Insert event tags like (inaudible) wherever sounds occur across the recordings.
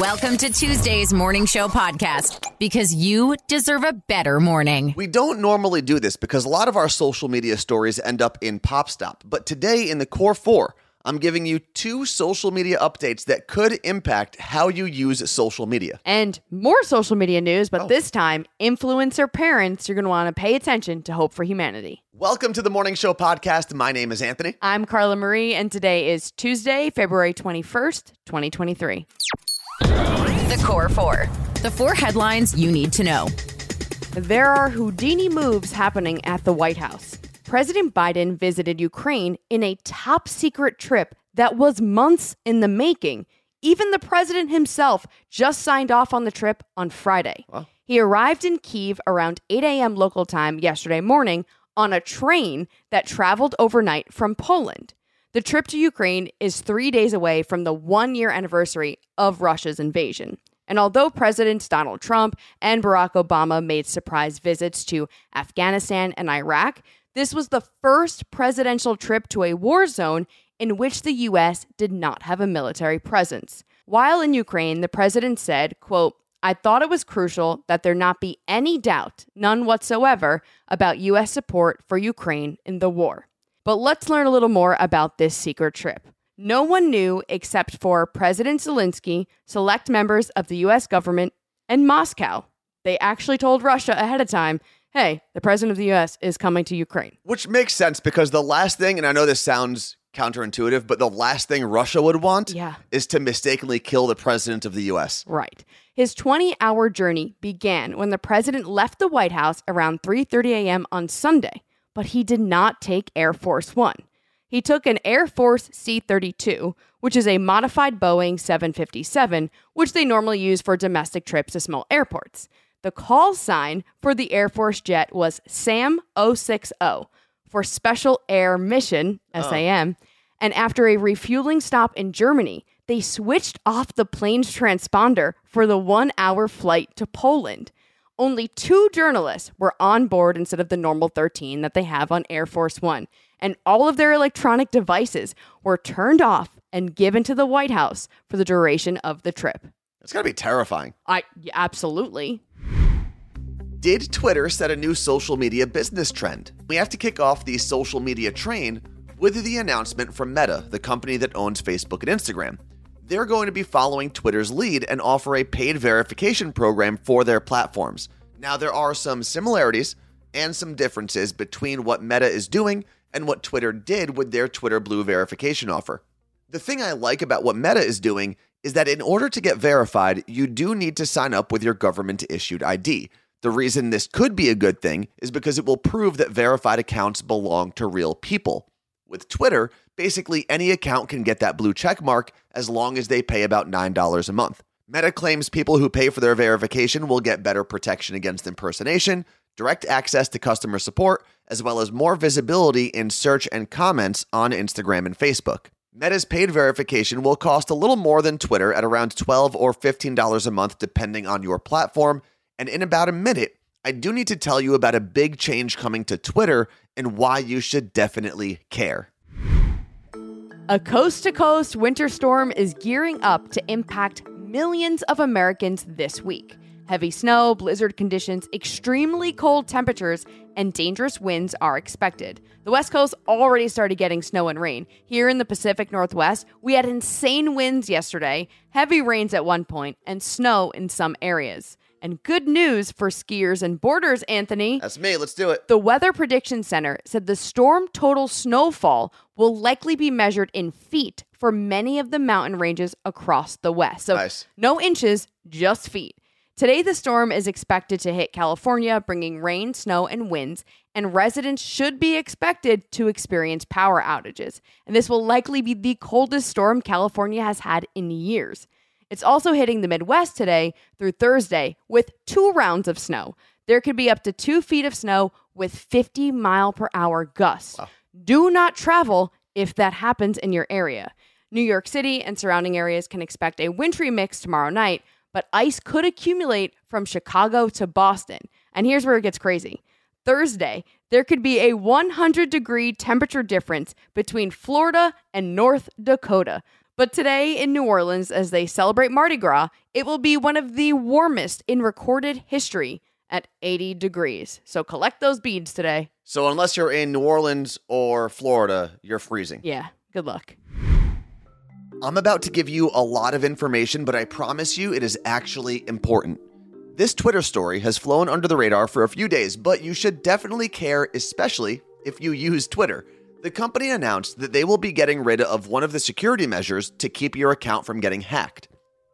Welcome to Tuesday's Morning Show podcast because you deserve a better morning. We don't normally do this because a lot of our social media stories end up in Pop Stop. But today in the Core 4, I'm giving you two social media updates that could impact how you use social media. And more social media news, but oh. this time, influencer parents, you're going to want to pay attention to Hope for Humanity. Welcome to the Morning Show podcast. My name is Anthony. I'm Carla Marie, and today is Tuesday, February 21st, 2023. The Core Four. The four headlines you need to know. There are Houdini moves happening at the White House. President Biden visited Ukraine in a top secret trip that was months in the making. Even the president himself just signed off on the trip on Friday. He arrived in Kiev around 8 a.m. local time yesterday morning on a train that traveled overnight from Poland. The trip to Ukraine is three days away from the one year anniversary of Russia's invasion. And although Presidents Donald Trump and Barack Obama made surprise visits to Afghanistan and Iraq, this was the first presidential trip to a war zone in which the U.S. did not have a military presence. While in Ukraine, the president said, quote, I thought it was crucial that there not be any doubt, none whatsoever, about U.S. support for Ukraine in the war. But let's learn a little more about this secret trip. No one knew except for President Zelensky, select members of the US government, and Moscow. They actually told Russia ahead of time hey, the president of the US is coming to Ukraine. Which makes sense because the last thing, and I know this sounds counterintuitive, but the last thing Russia would want Yeah. is to mistakenly kill the president of the US. Right. His 20-hour journey began when the president left the White House around 3:30 a.m. on Sunday, but he did not take Air Force 1. He took an Air Force C-32, which is a modified Boeing 757, which they normally use for domestic trips to small airports. The call sign for the Air Force jet was SAM 060 for Special Air Mission, oh. SAM, and after a refueling stop in Germany, they switched off the plane's transponder for the one hour flight to Poland. Only two journalists were on board instead of the normal 13 that they have on Air Force One, and all of their electronic devices were turned off and given to the White House for the duration of the trip. It's got to be terrifying. I absolutely. Did Twitter set a new social media business trend? We have to kick off the social media train with the announcement from Meta, the company that owns Facebook and Instagram. They're going to be following Twitter's lead and offer a paid verification program for their platforms. Now, there are some similarities and some differences between what Meta is doing and what Twitter did with their Twitter Blue verification offer. The thing I like about what Meta is doing is that in order to get verified, you do need to sign up with your government issued ID. The reason this could be a good thing is because it will prove that verified accounts belong to real people. With Twitter, basically any account can get that blue check mark as long as they pay about $9 a month. Meta claims people who pay for their verification will get better protection against impersonation, direct access to customer support, as well as more visibility in search and comments on Instagram and Facebook. Meta's paid verification will cost a little more than Twitter at around 12 or $15 a month, depending on your platform. And in about a minute, I do need to tell you about a big change coming to Twitter and why you should definitely care. A coast to coast winter storm is gearing up to impact millions of Americans this week. Heavy snow, blizzard conditions, extremely cold temperatures, and dangerous winds are expected. The West Coast already started getting snow and rain. Here in the Pacific Northwest, we had insane winds yesterday, heavy rains at one point, and snow in some areas. And good news for skiers and boarders, Anthony. That's me. Let's do it. The Weather Prediction Center said the storm total snowfall will likely be measured in feet for many of the mountain ranges across the West. So, Nice. no inches, just feet. Today, the storm is expected to hit California, bringing rain, snow, and winds, and residents should be expected to experience power outages. And this will likely be the coldest storm California has had in years. It's also hitting the Midwest today through Thursday with two rounds of snow. There could be up to two feet of snow with 50 mile per hour gusts. Do not travel if that happens in your area. New York City and surrounding areas can expect a wintry mix tomorrow night, but ice could accumulate from Chicago to Boston. And here's where it gets crazy. Thursday, there could be a 100 degree temperature difference between Florida and North Dakota. But today in New Orleans, as they celebrate Mardi Gras, it will be one of the warmest in recorded history at 80 degrees. So collect those beads today. So unless you're in New Orleans or Florida, you're freezing. Yeah, good luck. I'm about to give you a lot of information, but I promise you it is actually important. This Twitter story has flown under the radar for a few days, but you should definitely care, especially if you use Twitter. The company announced that they will be getting rid of one of the security measures to keep your account from getting hacked.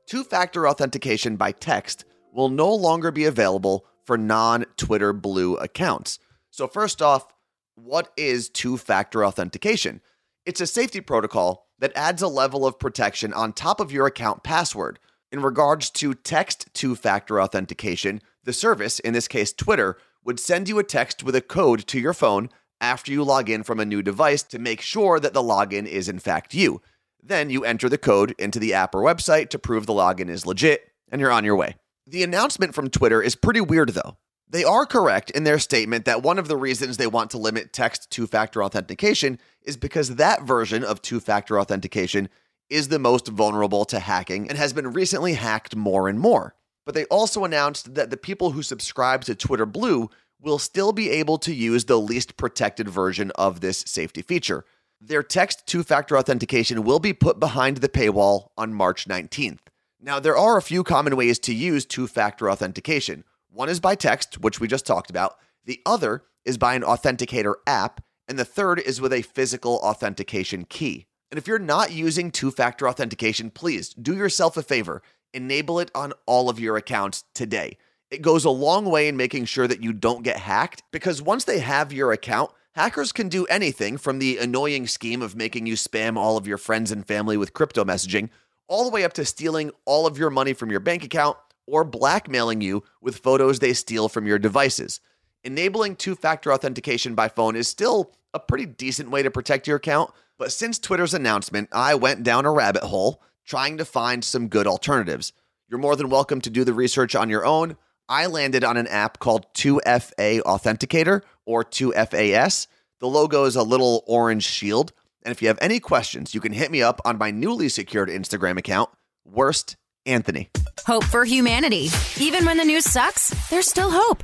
Two factor authentication by text will no longer be available for non Twitter Blue accounts. So, first off, what is two factor authentication? It's a safety protocol that adds a level of protection on top of your account password. In regards to text two factor authentication, the service, in this case Twitter, would send you a text with a code to your phone after you log in from a new device to make sure that the login is in fact you. Then you enter the code into the app or website to prove the login is legit, and you're on your way. The announcement from Twitter is pretty weird though. They are correct in their statement that one of the reasons they want to limit text two factor authentication is because that version of two factor authentication is the most vulnerable to hacking and has been recently hacked more and more. But they also announced that the people who subscribe to Twitter Blue will still be able to use the least protected version of this safety feature. Their text two factor authentication will be put behind the paywall on March 19th. Now, there are a few common ways to use two factor authentication. One is by text, which we just talked about, the other is by an authenticator app, and the third is with a physical authentication key. And if you're not using two factor authentication, please do yourself a favor enable it on all of your accounts today. It goes a long way in making sure that you don't get hacked because once they have your account, hackers can do anything from the annoying scheme of making you spam all of your friends and family with crypto messaging, all the way up to stealing all of your money from your bank account or blackmailing you with photos they steal from your devices. Enabling two factor authentication by phone is still a pretty decent way to protect your account, but since Twitter's announcement, I went down a rabbit hole trying to find some good alternatives. You're more than welcome to do the research on your own. I landed on an app called 2FA Authenticator or 2FAS. The logo is a little orange shield. And if you have any questions, you can hit me up on my newly secured Instagram account, Worst Anthony. Hope for humanity. Even when the news sucks, there's still hope.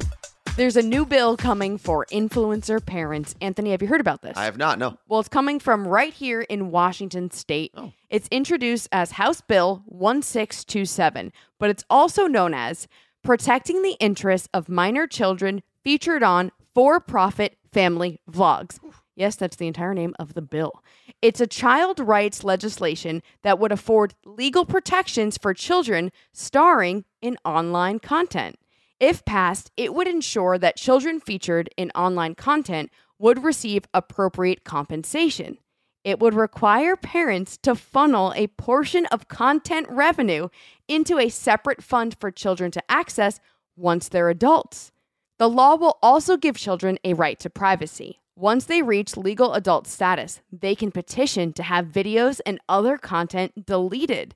There's a new bill coming for influencer parents. Anthony, have you heard about this? I have not, no. Well, it's coming from right here in Washington state. Oh. It's introduced as House Bill 1627, but it's also known as Protecting the Interests of Minor Children Featured on For Profit Family Vlogs. Yes, that's the entire name of the bill. It's a child rights legislation that would afford legal protections for children starring in online content. If passed, it would ensure that children featured in online content would receive appropriate compensation. It would require parents to funnel a portion of content revenue into a separate fund for children to access once they're adults. The law will also give children a right to privacy. Once they reach legal adult status, they can petition to have videos and other content deleted.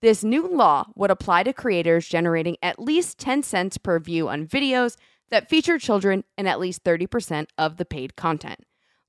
This new law would apply to creators generating at least 10 cents per view on videos that feature children and at least 30% of the paid content.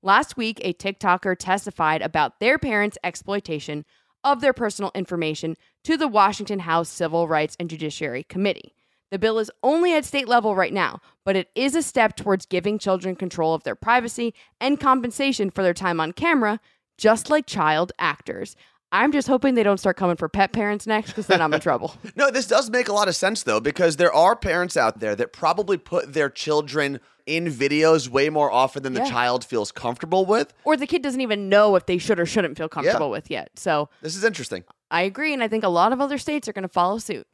Last week, a TikToker testified about their parents' exploitation of their personal information to the Washington House Civil Rights and Judiciary Committee. The bill is only at state level right now, but it is a step towards giving children control of their privacy and compensation for their time on camera, just like child actors. I'm just hoping they don't start coming for pet parents next because then I'm in (laughs) trouble. No, this does make a lot of sense though, because there are parents out there that probably put their children in videos way more often than the child feels comfortable with. Or the kid doesn't even know if they should or shouldn't feel comfortable with yet. So This is interesting. I agree, and I think a lot of other states are going to follow suit.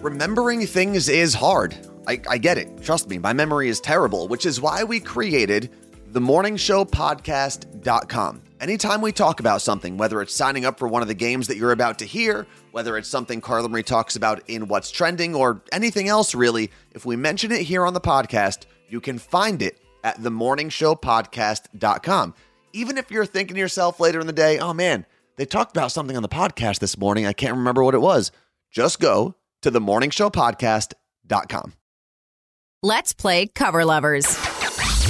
Remembering things is hard. I, I get it. Trust me, my memory is terrible, which is why we created the morningshowpodcast.com. Anytime we talk about something, whether it's signing up for one of the games that you're about to hear, whether it's something Carla Marie talks about in What's Trending, or anything else really, if we mention it here on the podcast, you can find it at themorningshowpodcast.com. Even if you're thinking to yourself later in the day, oh man, they talked about something on the podcast this morning. I can't remember what it was. Just go to themorningshowpodcast.com. Let's play Cover Lovers.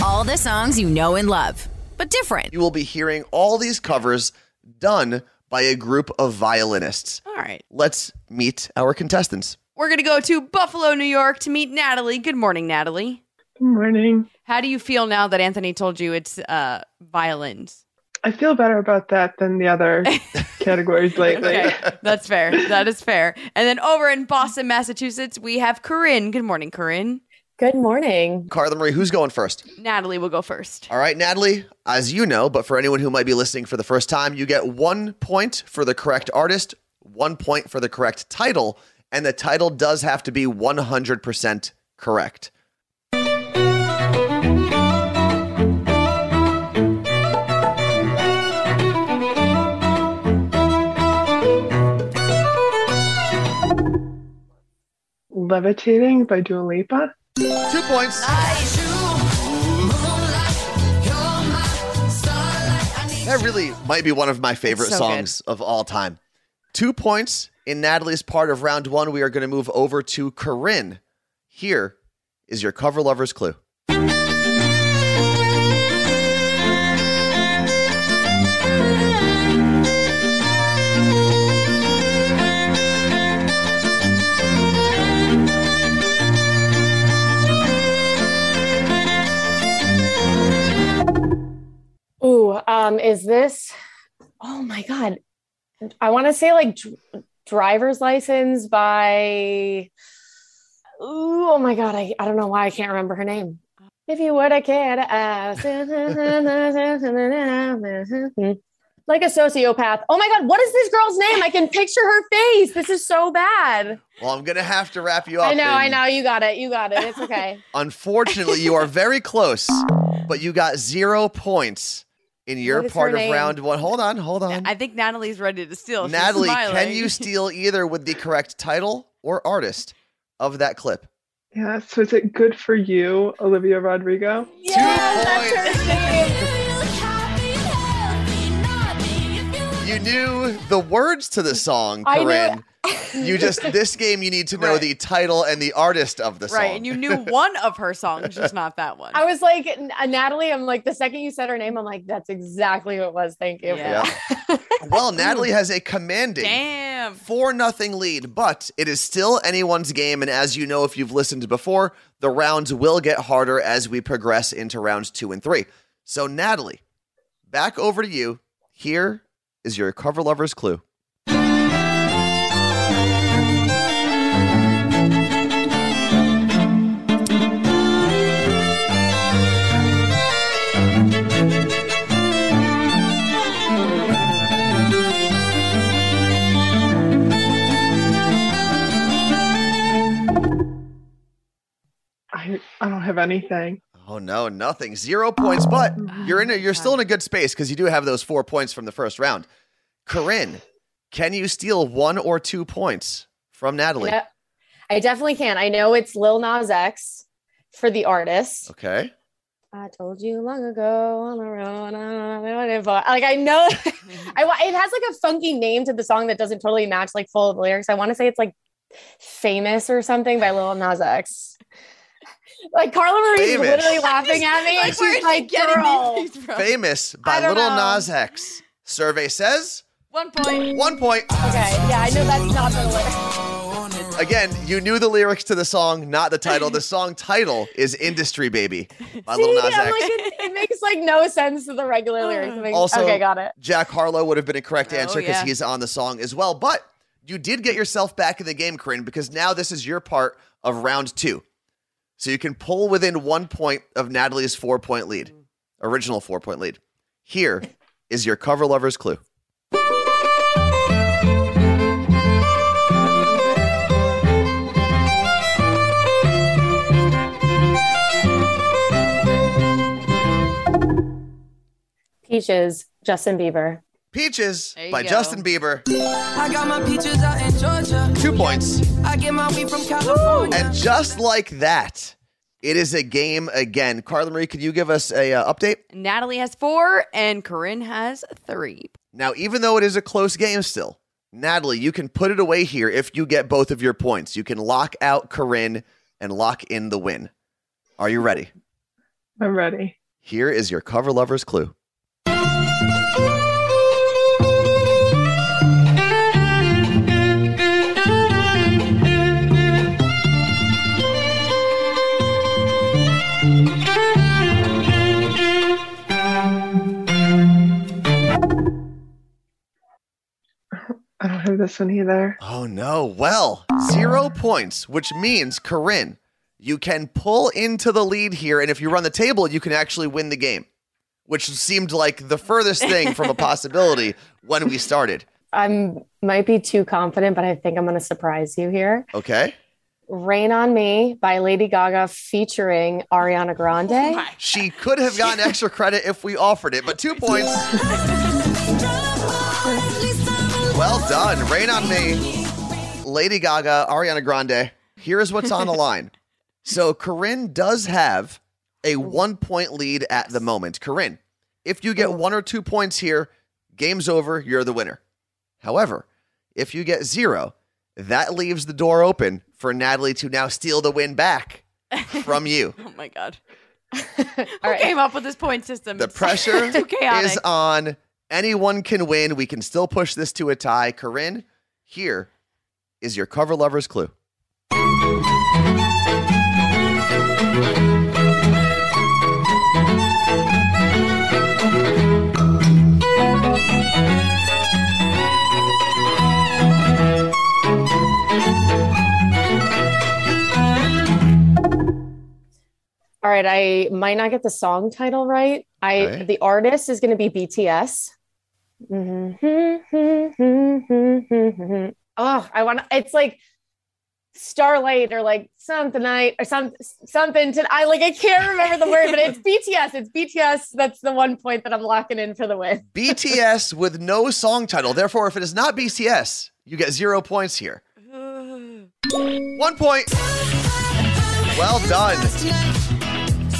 All the songs you know and love, but different. You will be hearing all these covers done by a group of violinists. All right. Let's meet our contestants. We're going to go to Buffalo, New York to meet Natalie. Good morning, Natalie. Good morning. How do you feel now that Anthony told you it's uh, violins? I feel better about that than the other (laughs) categories lately. Okay, that's fair. That is fair. And then over in Boston, Massachusetts, we have Corinne. Good morning, Corinne. Good morning. Carla Marie, who's going first? Natalie will go first. All right, Natalie, as you know, but for anyone who might be listening for the first time, you get one point for the correct artist, one point for the correct title, and the title does have to be 100% correct. Levitating by Dua Lipa. Two points. That really might be one of my favorite so songs of all time. Two points in Natalie's part of round one. We are going to move over to Corinne. Here is your cover lover's clue. Um, is this? Oh my god, I want to say like dr- driver's license by. Ooh, oh my god, I, I don't know why I can't remember her name. If you would, I can ask. (laughs) like a sociopath. Oh my god, what is this girl's name? I can picture her face. This is so bad. Well, I'm going to have to wrap you up. I know, I know. You got it. You got it. It's okay. (laughs) Unfortunately, you are very close, but you got zero points in your What is her part of name? round one. Hold on, hold on. I think Natalie's ready to steal. Natalie, can you (laughs) steal either with the correct title or artist of that clip? Yeah, so is it good for you, Olivia Rodrigo? yeah, that's. (laughs) You knew the words to the song, I knew- Corinne. You just this game you need to know Right. the title and the artist of the song. Right, and you knew (laughs) one of her songs, just not that one. I was like uh, Natalie. I'm like the second you said her name, I'm like that's exactly what it was. Thank you. Yeah. (laughs) well, Natalie has a commanding Damn. four nothing lead, but it is still anyone's game. And as you know, if you've listened before, the rounds will get harder as we progress into rounds two and three. So, Natalie, back over to you. Here is your cover lover's clue. Anything. Oh no, nothing. Zero points, but oh you're in a, you're still in a good space because you do have those four points from the first round. Corinne, can you steal one or two points from Natalie? Yeah, I definitely can. I know it's Lil Nas X for the artist. Okay. I told you long ago on the road. I know what. Like I know, (laughs) I it has like a funky name to the song that doesn't totally match like full of lyrics. I want to say it's like famous or something by Lil Nas X. Like Carla Marie's Famous. literally laughing at me, and (laughs) Like, where she's like, getting "Girl." these from? Famous by Little know. Nas X. Survey says One point. one point. Okay, yeah, I know that's not the lyrics. Again, you knew the lyrics to the song, not the title. The song title is Industry Baby by (laughs) See, Little Nas I'm X. like, it, it makes like no sense to the regular lyrics. It makes- Also, okay, got it. Jack Harlow would have been a correct Oh, answer because yeah. he's on the song as well. But you did get yourself back in the game, Corinne, because now this is your part of round two. So you can pull within one point of Natalie's four point lead, mm. original four point lead. Here is your cover lover's clue. Peaches, Justin Bieber. Peaches by go. Justin Bieber. I got my peaches out in Georgia. Two points. I get my weed from California. And just like that, it is a game again. Carla Marie, could you give us a uh, update? Natalie has four, and Corinne has three. Now, even though it is a close game still, Natalie, you can put it away here if you get both of your points. You can lock out Corinne and lock in the win. Are you ready? I'm ready. Here is your cover lover's clue. This one either. Oh no. Well, zero points, which means Corinne, you can pull into the lead here, and if you run the table, you can actually win the game, which seemed like the furthest thing from a (laughs) possibility when we started. I'm might be too confident, but I think I'm going to surprise you here. Okay. Rain on Me by Lady Gaga featuring Ariana Oh Grande. She could have gotten extra credit if we offered it, but two points. (laughs) Well done. Rain on me. Lady Gaga, Ariana Grande. Here's what's on the line. (laughs) So Corinne does have a one point lead at the moment. Corinne, if you get one or two points here, game's over. You're the winner. However, if you get zero, that leaves the door open for Natalie to now steal the win back from you. (laughs) Oh my god. (laughs) All Who right. came up with this point system? The pressure is on. Anyone can win. We can still push this to a tie. Corinne, here is your cover lover's clue. All right, I might not get the song title right. I Okay. the artist is going to be BTS. Oh, I want to. It's like Starlight or like something night or some something. To, I like I can't remember the word, but it's (laughs) BTS. It's BTS. That's the one point that I'm locking in for the win. (laughs) BTS with no song title. Therefore, if it is not BTS, you get zero points here. (sighs) One point. Well done.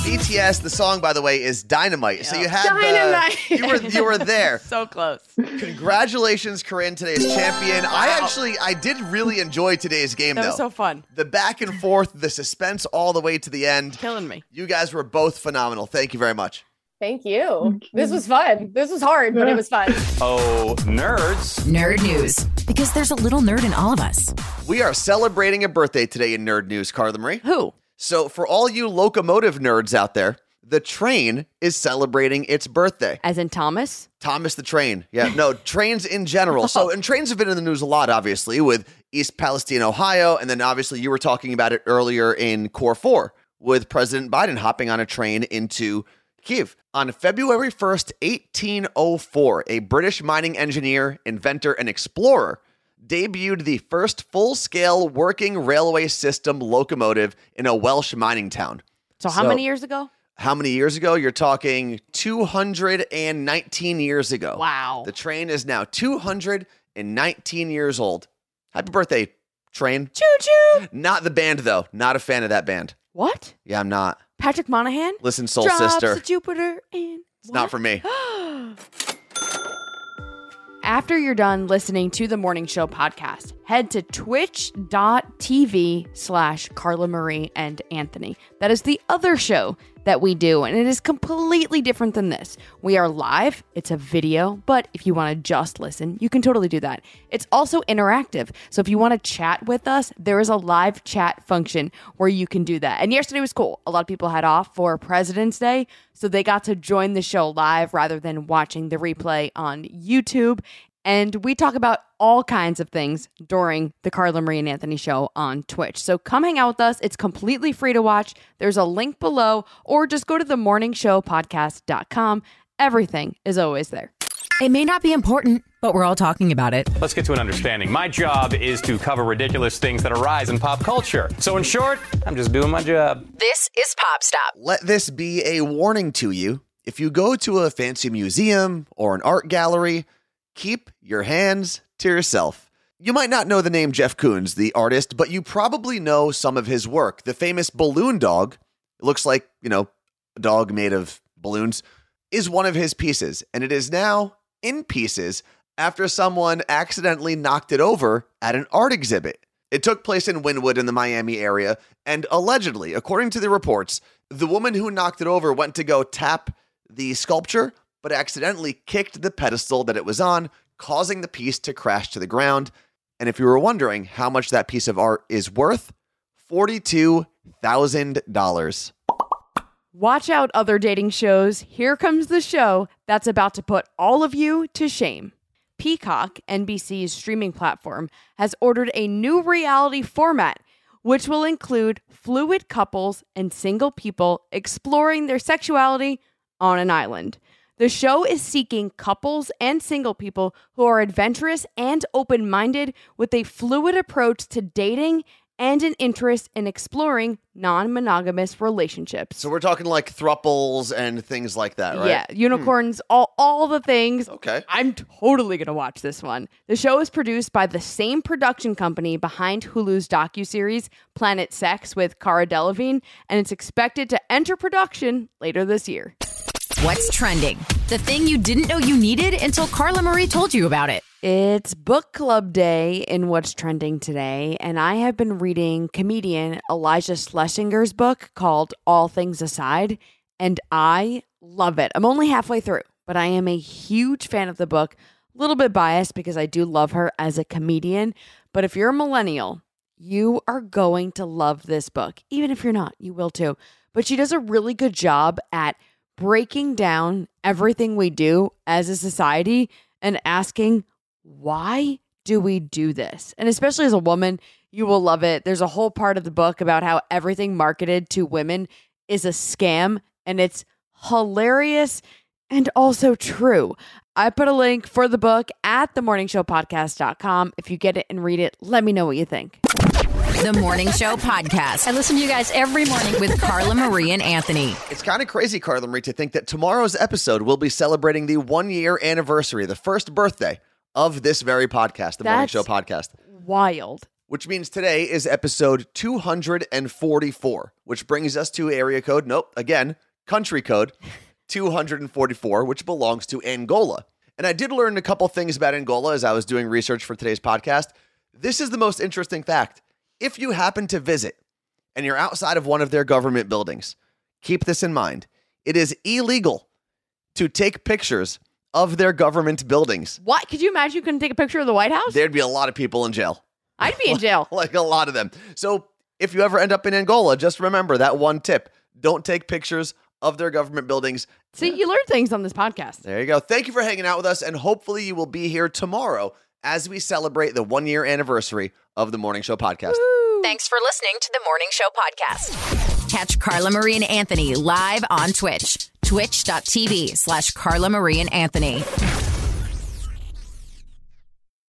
BTS. The song, by the way, is Dynamite. So you had Dynamite. the you were you were there. (laughs) so close. Congratulations, Corinne, today's champion. I actually I did really enjoy today's game That though. was so fun. the back and forth, the suspense all the way to the end. Killing me. You guys were both phenomenal. Thank you very much. Thank you. This was fun. This was hard, but it was fun. (laughs) Oh, nerds. Nerd news. Because there's a little nerd in all of us. We are celebrating a birthday today in Nerd News, Carla Marie. Who? So for all you locomotive nerds out there, the train is celebrating its birthday. As in Thomas? Thomas the Train. Yeah, no, (laughs) trains in general. So, oh. and trains have been in the news a lot, obviously, with East Palestine, Ohio. And then obviously you were talking about it earlier in Core 4 with President Biden hopping on a train into Kiev. On February 1st, 1804, a British mining engineer, inventor, and explorer debuted the first full scale working railway system locomotive in a Welsh mining town. So how So- many years ago? How many years ago? You're talking 219 years ago. Wow. The train is now 219 years old. Happy birthday, train. Choo choo. Not the band, though. Not a fan of that band. What? Yeah, I'm not. Patrick Monahan? Listen, Soul Drops Sister. Jupiter and It's not for me. (gasps) (gasps) (gasps) After you're done listening to the Morning Show podcast, head to twitch.tv slash Carla Marie and Anthony. That is the other show that we do, and it is completely different than this. We are live, it's a video, but if you want to just listen, you can totally do that. It's also interactive. So if you want to chat with us, there is a live chat function where you can do that. And yesterday was cool. A lot of people had off for President's Day, so they got to join the show live rather than watching the replay on YouTube. And we talk about all kinds of things during the Carla Marie and Anthony show on Twitch. So come hang out with us. It's completely free to watch. There's a link below, or just go to the morningshowpodcast.com. Everything is always there. It may not be important, but we're all talking about it. Let's get to an understanding. My job is to cover ridiculous things that arise in pop culture. So, in short, I'm just doing my job. This is Pop Stop. Let this be a warning to you. If you go to a fancy museum or an art gallery, keep your hands to yourself. You might not know the name Jeff Koons, the artist, but you probably know some of his work. The famous balloon dog, looks like, you know, a dog made of balloons, is one of his pieces, and it is now in pieces after someone accidentally knocked it over at an art exhibit. It took place in Wynwood in the Miami area, and allegedly, according to the reports, the woman who knocked it over went to go tap the sculpture, but accidentally kicked the pedestal that it was on, causing the piece to crash to the ground. And if you were wondering how much that piece of art is worth, $42,000. Watch out, other dating shows. Here comes the show that's about to put all of you to shame. Peacock, NBC's streaming platform, has ordered a new reality format which will include fluid couples and single people exploring their sexuality on an island. The show is seeking couples and single people who are adventurous and open minded with a fluid approach to dating and an interest in exploring non monogamous relationships. So we're talking like thruples and things like that, right? Yeah, hmm. unicorns, all, all the things. Okay. I'm totally going to watch this one. The show is produced by the same production company behind Hulu's docuseries Planet Sex with Cara Delevingne, and it's expected to enter production later this year. What's trending? The thing you didn't know you needed until Carla Marie told you about it. It's book club day in what's trending today, and I have been reading comedian Iliza Shlesinger's book called All Things Aside, and I love it. I'm only halfway through, but I am a huge fan of the book. A little bit biased because I do love her as a comedian, but if you're a millennial, you are going to love this book. Even if you're not, you will too. But she does a really good job at breaking down everything we do as a society and asking why do we do this? And especially as a woman, you will love it. There's a whole part of the book about how everything marketed to women is a scam and it's hilarious and also true. I put a link for the book at themorningshowpodcast.com. If you get it and read it, let me know what you think. The Morning Show Podcast I listen to you guys every morning. with Carla Marie and Anthony. It's kind of crazy, Carla Marie, to think that tomorrow's episode will be celebrating the one year anniversary, the first birthday of this very podcast, the Morning That's- Show Podcast. Wild. Which means today is episode 244, which brings us to area code, nope, again, country code (laughs) 244, which belongs to Angola. And I did learn a couple things about Angola as I was doing research for today's podcast. This is the most interesting fact. If you happen to visit and you're outside of one of their government buildings, keep this in mind. It is illegal to take pictures of their government buildings. What? Could you imagine you couldn't take a picture of the White House? There'd be a lot of people in jail. I'd be in jail. (laughs) like a lot of them. So if you ever end up in Angola, just remember that one tip. Don't take pictures of their government buildings. See, you learn things on this podcast. There you go. Thank you for hanging out with us, and hopefully you will be here tomorrow as we celebrate the one year anniversary of the Morning Show podcast. Thanks for listening to the Morning Show Podcast. Catch Carla Marie and Anthony live on Twitch. Twitch.tv slash Carla Marie and Anthony.